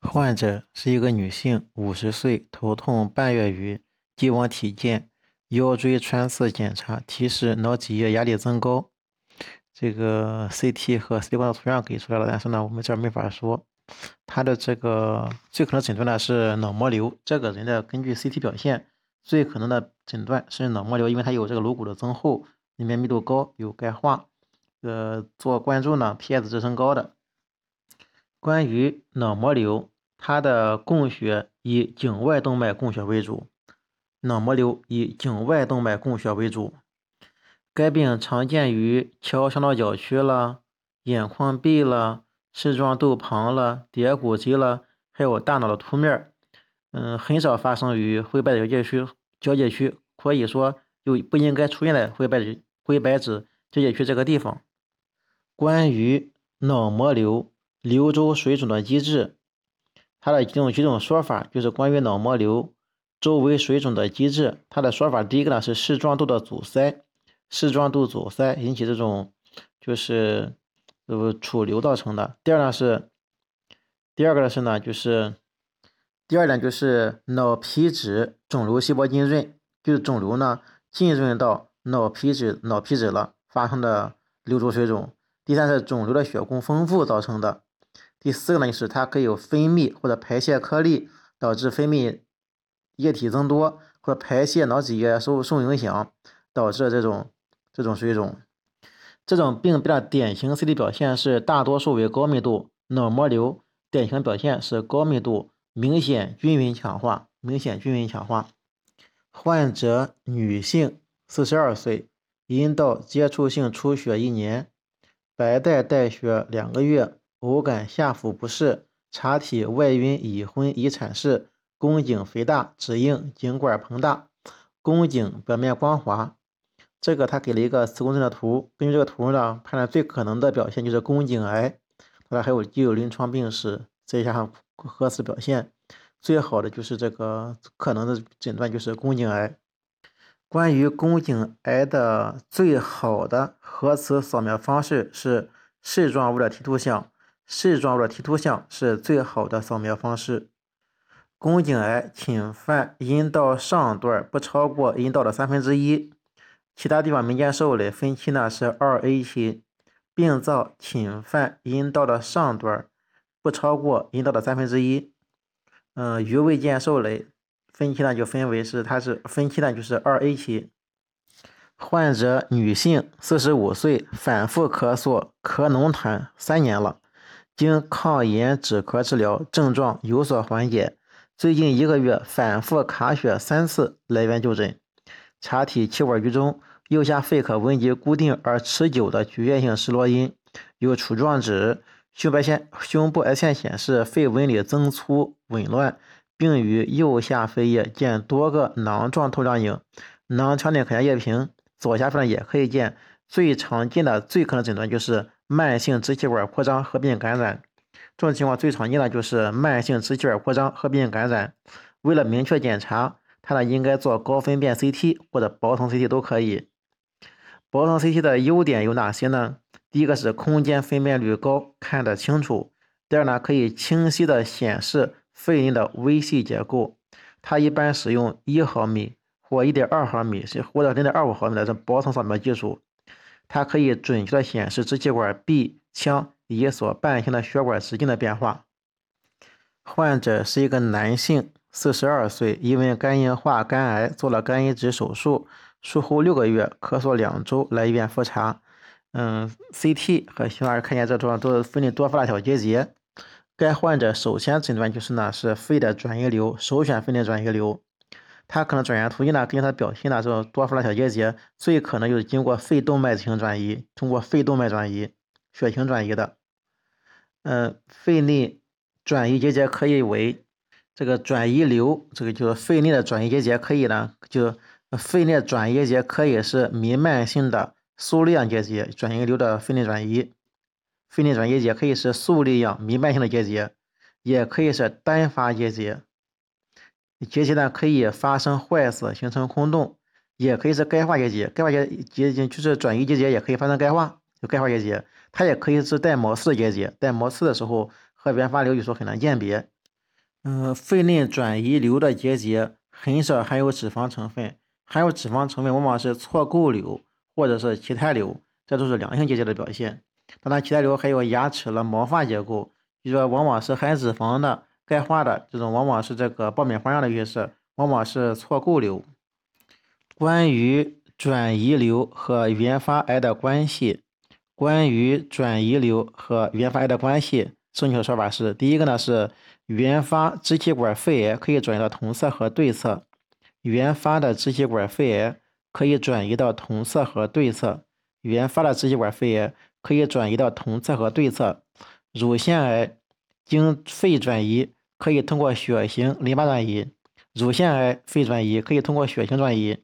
患者是一个女性，五十岁，头痛半月余，既往体检，腰椎穿刺检查提示脑脊液压力增高。这个 CT 和 CT 光图像给出来了，但是呢，我们这儿没法说。他的这个最可能诊断呢是脑膜瘤。这个人的根据 CT 表现，最可能的诊断是脑膜瘤，因为他有这个颅骨的增厚，里面密度高，有钙化。呃，做灌注呢，PS 值升高的。关于脑膜瘤，它的供血以颈外动脉供血为主。脑膜瘤以颈外动脉供血为主。该病常见于桥上脑角区了、眼眶壁了、视状窦旁了、蝶骨肌了，还有大脑的凸面。嗯，很少发生于灰白交界区。交界区可以说就不应该出现在灰白灰白质交界区这个地方。关于脑膜瘤。瘤周水肿的机制，它的几种几种说法，就是关于脑膜瘤周围水肿的机制。它的说法，第一个呢是视状窦的阻塞，视状窦阻塞引起这种就是呃储瘤造成的。第二呢是，第二个呢是呢就是第二点就是脑皮质肿瘤细胞浸润，就是肿瘤呢浸润到脑皮质脑皮质了，发生的瘤周水肿。第三是肿瘤的血供丰富造成的。第四个呢，就是它可以有分泌或者排泄颗粒，导致分泌液体增多，或者排泄脑脊液受受影响，导致这种这种水肿。这种病变的典型 CT 表现是大多数为高密度脑膜瘤，典型表现是高密度明显均匀强化，明显均匀强化。患者女性，四十二岁，阴道接触性出血一年，白带带血两个月。偶感下腹不适，查体外晕已婚已产室，宫颈肥大，指硬，颈管膨大，宫颈表面光滑。这个他给了一个磁共振的图，根据这个图呢，判断最可能的表现就是宫颈癌。他还有既有临床病史，再加上核磁表现，最好的就是这个可能的诊断就是宫颈癌。关于宫颈癌的最好的核磁扫描方式是视状物的 T 图像。视状物的 T 图像是最好的扫描方式。宫颈癌侵犯阴道上段不超过阴道的三分之一，其他地方没见受累分期呢是二 A 期。病灶侵犯阴道的上段不超过阴道的三分之一，嗯，余未见受累分期呢就分为是它是分期呢就是二 A 期。患者女性，四十五岁，反复咳嗽，咳脓痰三年了。经抗炎止咳治疗，症状有所缓解。最近一个月反复卡血三次，来院就诊。查体气管居中，右下肺可闻及固定而持久的局限性湿啰音，有杵状指。胸白线、胸部 X 线显示肺纹理增粗紊乱，并与右下肺叶见多个囊状透亮影，囊腔内可见液瓶。左下肺也可以见。最常见的、最可能诊断就是。慢性支气管扩张合并感染，这种情况最常见的就是慢性支气管扩张合并感染。为了明确检查，它呢应该做高分辨 CT 或者薄层 CT 都可以。薄层 CT 的优点有哪些呢？第一个是空间分辨率高，看得清楚。第二呢，可以清晰的显示肺内的微细结构。它一般使用一毫米或一点二毫米，或者零点二五毫米的这薄层扫描技术。它可以准确的显示支气管壁腔以及所伴行的血管直径的变化。患者是一个男性，四十二岁，因为肝硬化、肝癌做了肝移植手术，术后六个月，咳嗽两周，来医院复查。嗯，CT 和胸 R 看见这地方都是肺内多发的小结节。该患者首先诊断就是呢是肺的转移瘤，首选肺内转移瘤。它可能转移途径呢，根据它表现呢，这种多发的小结节，最可能就是经过肺动脉型转移，通过肺动脉转移、血型转移的。嗯，肺内转移结节可以为这个转移瘤，这个就是肺内的转移结节可以呢，就肺内转移结节可以是弥漫性的粟粒样结节，转移瘤的肺内转移，肺内转移结节可以是粟粒样弥漫性的结节，也可以是单发结节。结节呢可以发生坏死，形成空洞，也可以是钙化结节。钙化结结节就是转移结节，也可以发生钙化，有钙化结节。它也可以是带毛刺的结节，带毛刺的时候和原发瘤有时候很难鉴别。嗯，肺内转移瘤的结节很少含有脂肪成分，含有脂肪成分往往是错构瘤或者是畸胎瘤，这都是良性结节的表现。当然，畸胎瘤还有牙齿了毛发结构，就说往往是含脂肪的、钙化的这种，往往是这个爆米花样的约色，往往是错构瘤。关于转移瘤和原发癌的关系，关于转移瘤和原发癌的关系，正确的说法是：第一个呢是。原发支气管肺癌可以转移到同侧和对侧。原发的支气管肺癌可以转移到同侧和对侧。原发的支气管肺癌可以转移到同侧和对侧。乳腺癌经肺转移可以通过血型淋巴转移。乳腺癌肺转移可以通过血型转移，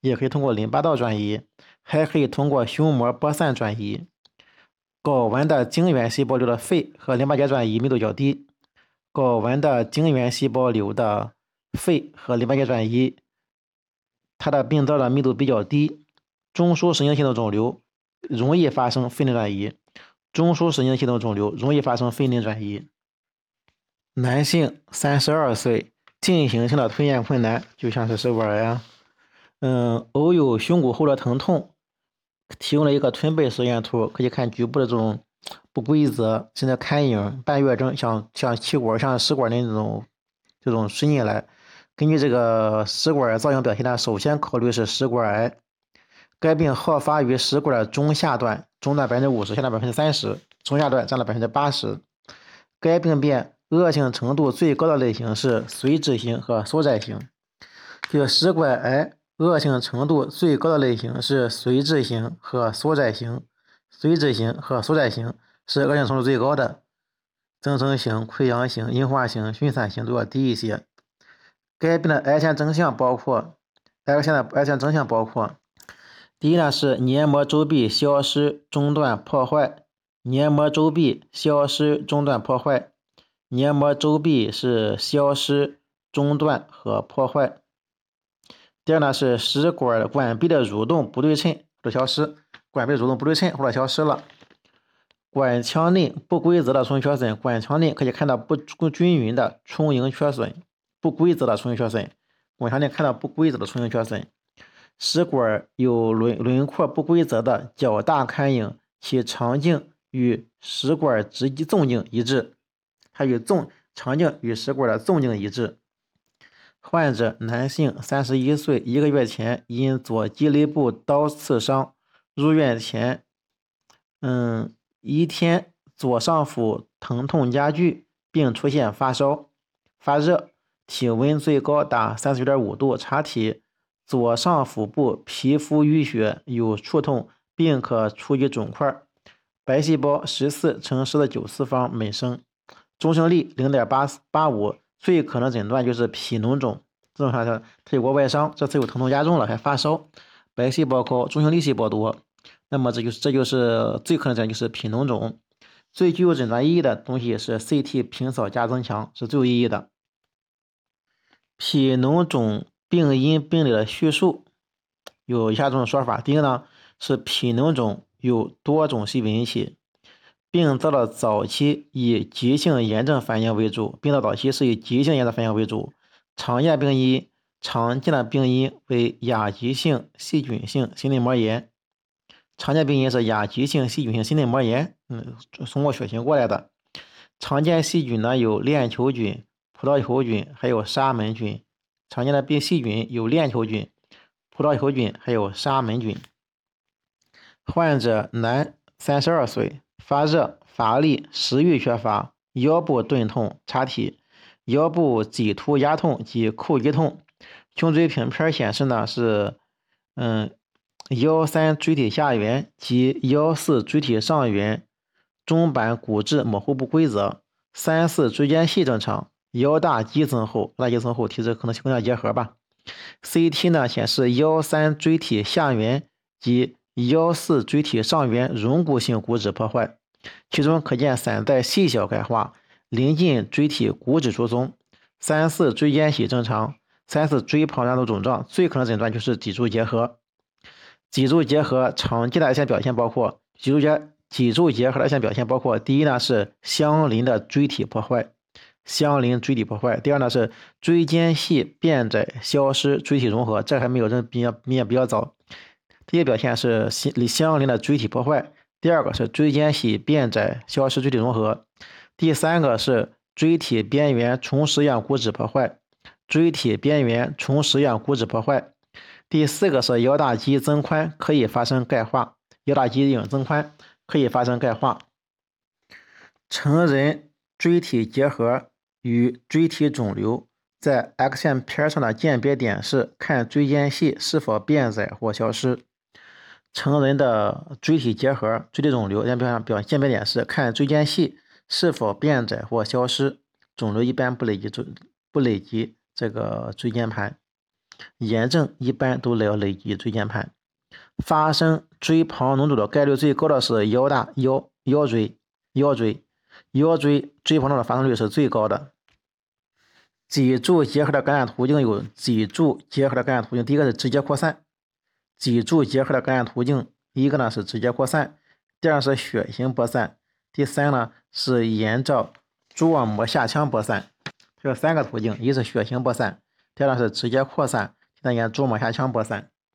也可以通过淋巴道转移，还可以通过胸膜播散转移。睾丸的精原细胞瘤的肺和淋巴结转移密度较低。睾丸的精原细胞瘤的肺和淋巴结转移，它的病灶的密度比较低。中枢神经系统肿瘤容易发生肺内转移，中枢神经系统肿瘤容易发生肺内转移。男性三十二岁，进行性的吞咽困难，就像是食管癌啊。嗯，偶有胸骨后的疼痛，提供了一个吞背实验图，可以看局部的这种。不规则，现在看影半月症，像像气管、像食管的那种这种伸进来。根据这个食管造影表现呢，首先考虑是食管癌。该病好发于食管的中下段，中段百分之五十，下段百分之三十，中下段占了百分之八十。该病变恶性程度最高的类型是髓质型和缩窄型。这个食管癌恶性程度最高的类型是髓质型和缩窄型。髓质型和缩窄型是恶性程度最高的，增生型、溃疡型、硬化型、熏散型都要低一些。该病的癌前征象包括，癌前的癌前征象包括：第一呢是黏膜周壁消失、中断、破坏；黏膜周壁消失、中断、破坏；黏膜周壁是消失、中断和破坏。第二呢是食管管壁的蠕动不对称或消失。管壁蠕动不对称或者消失了，管腔内不规则的充盈缺损，管腔内可以看到不不均匀的充盈缺损，不规则的充盈缺损，管腔内看到不规则的充盈缺损，食管有轮轮廓不规则的较大龛影，其长径与食管直径纵径一致，它与纵肠镜与食管的纵径一致。患者男性，三十一岁，一个月前因左肌肋部刀刺伤。入院前，嗯，一天左上腹疼痛加剧，并出现发烧、发热，体温最高达三十九点五度，查体左上腹部皮肤淤血，有触痛，并可触及肿块，白细胞十四乘十的九次方每升，中性粒零点八八五，最可能诊断就是脾脓肿。这种情况下，它有过外伤，这次又疼痛加重了，还发烧。白细胞高，中性粒细胞多，那么这就是这就是最可能诊断就是脾脓肿。最具有诊断意义的东西是 CT 平扫加增强，是最有意义的。脾脓肿病因病理的叙述有以下这种说法：第一个呢是脾脓肿有多种细菌引起，病灶的早期以急性炎症反应为主，病灶早期是以急性炎症反应为主，常见病因。常见的病因为亚急性细菌性心内膜炎，常见病因是亚急性细菌性心内膜炎，嗯，通过血型过来的。常见细菌呢有链球菌、葡萄球菌，还有沙门菌。常见的病细菌有链球菌、葡萄球菌，还有沙门菌。患者男，三十二岁，发热、乏力、食欲缺乏，腰部钝痛，查体腰部脊突压痛及叩击痛。胸椎平片显示呢是，嗯，腰三椎体下缘及腰四椎体上缘中板骨质模糊不规则，三四椎间隙正常，腰大肌增厚，大肌增厚，体质可能性更结核吧。CT 呢显示腰三椎体下缘及腰四椎体上缘溶骨性骨质破坏，其中可见散在细小钙化，临近椎体骨质疏松，三四椎间隙正常。三四椎旁两组肿胀，最可能诊断就是脊柱结核。脊柱结核常见的一些表现包括脊柱结脊柱结核的一些表现包括：第一呢是相邻的椎体破坏，相邻椎体破坏。第二呢是椎间隙变窄消失椎体融合，这还没有，这比比较比较早。第一表现是相相邻的椎体破坏，第二个是椎间隙变窄消失椎体融合，第三个是椎体边缘重实样骨质破坏，椎体边缘重实样骨质破坏。第四个是腰大肌增宽可以发生钙化，腰大肌硬增宽可以发生钙化。成人椎体结核与椎体肿瘤在 X 线片上的鉴别点是看椎间隙是否变窄或消失。成人的椎体结核、椎体肿瘤鉴别上表鉴别点是看椎间隙是否变窄或消失。肿瘤一般不累积椎不累积这个椎间盘。炎症一般都要累积椎间盘，发生椎旁脓肿的概率最高的是腰大腰腰椎腰椎腰椎椎旁脓的发生率是最高的。脊柱结核的感染途径有脊柱结核的感染途径，第一个是直接扩散。脊柱结核的感染途径，一个呢是直接扩散，第二是血行播散，第三呢是沿着蛛网膜下腔播散。这三个途径，一是血行播散。第二是直接扩散，第三沿蛛网膜下腔播散。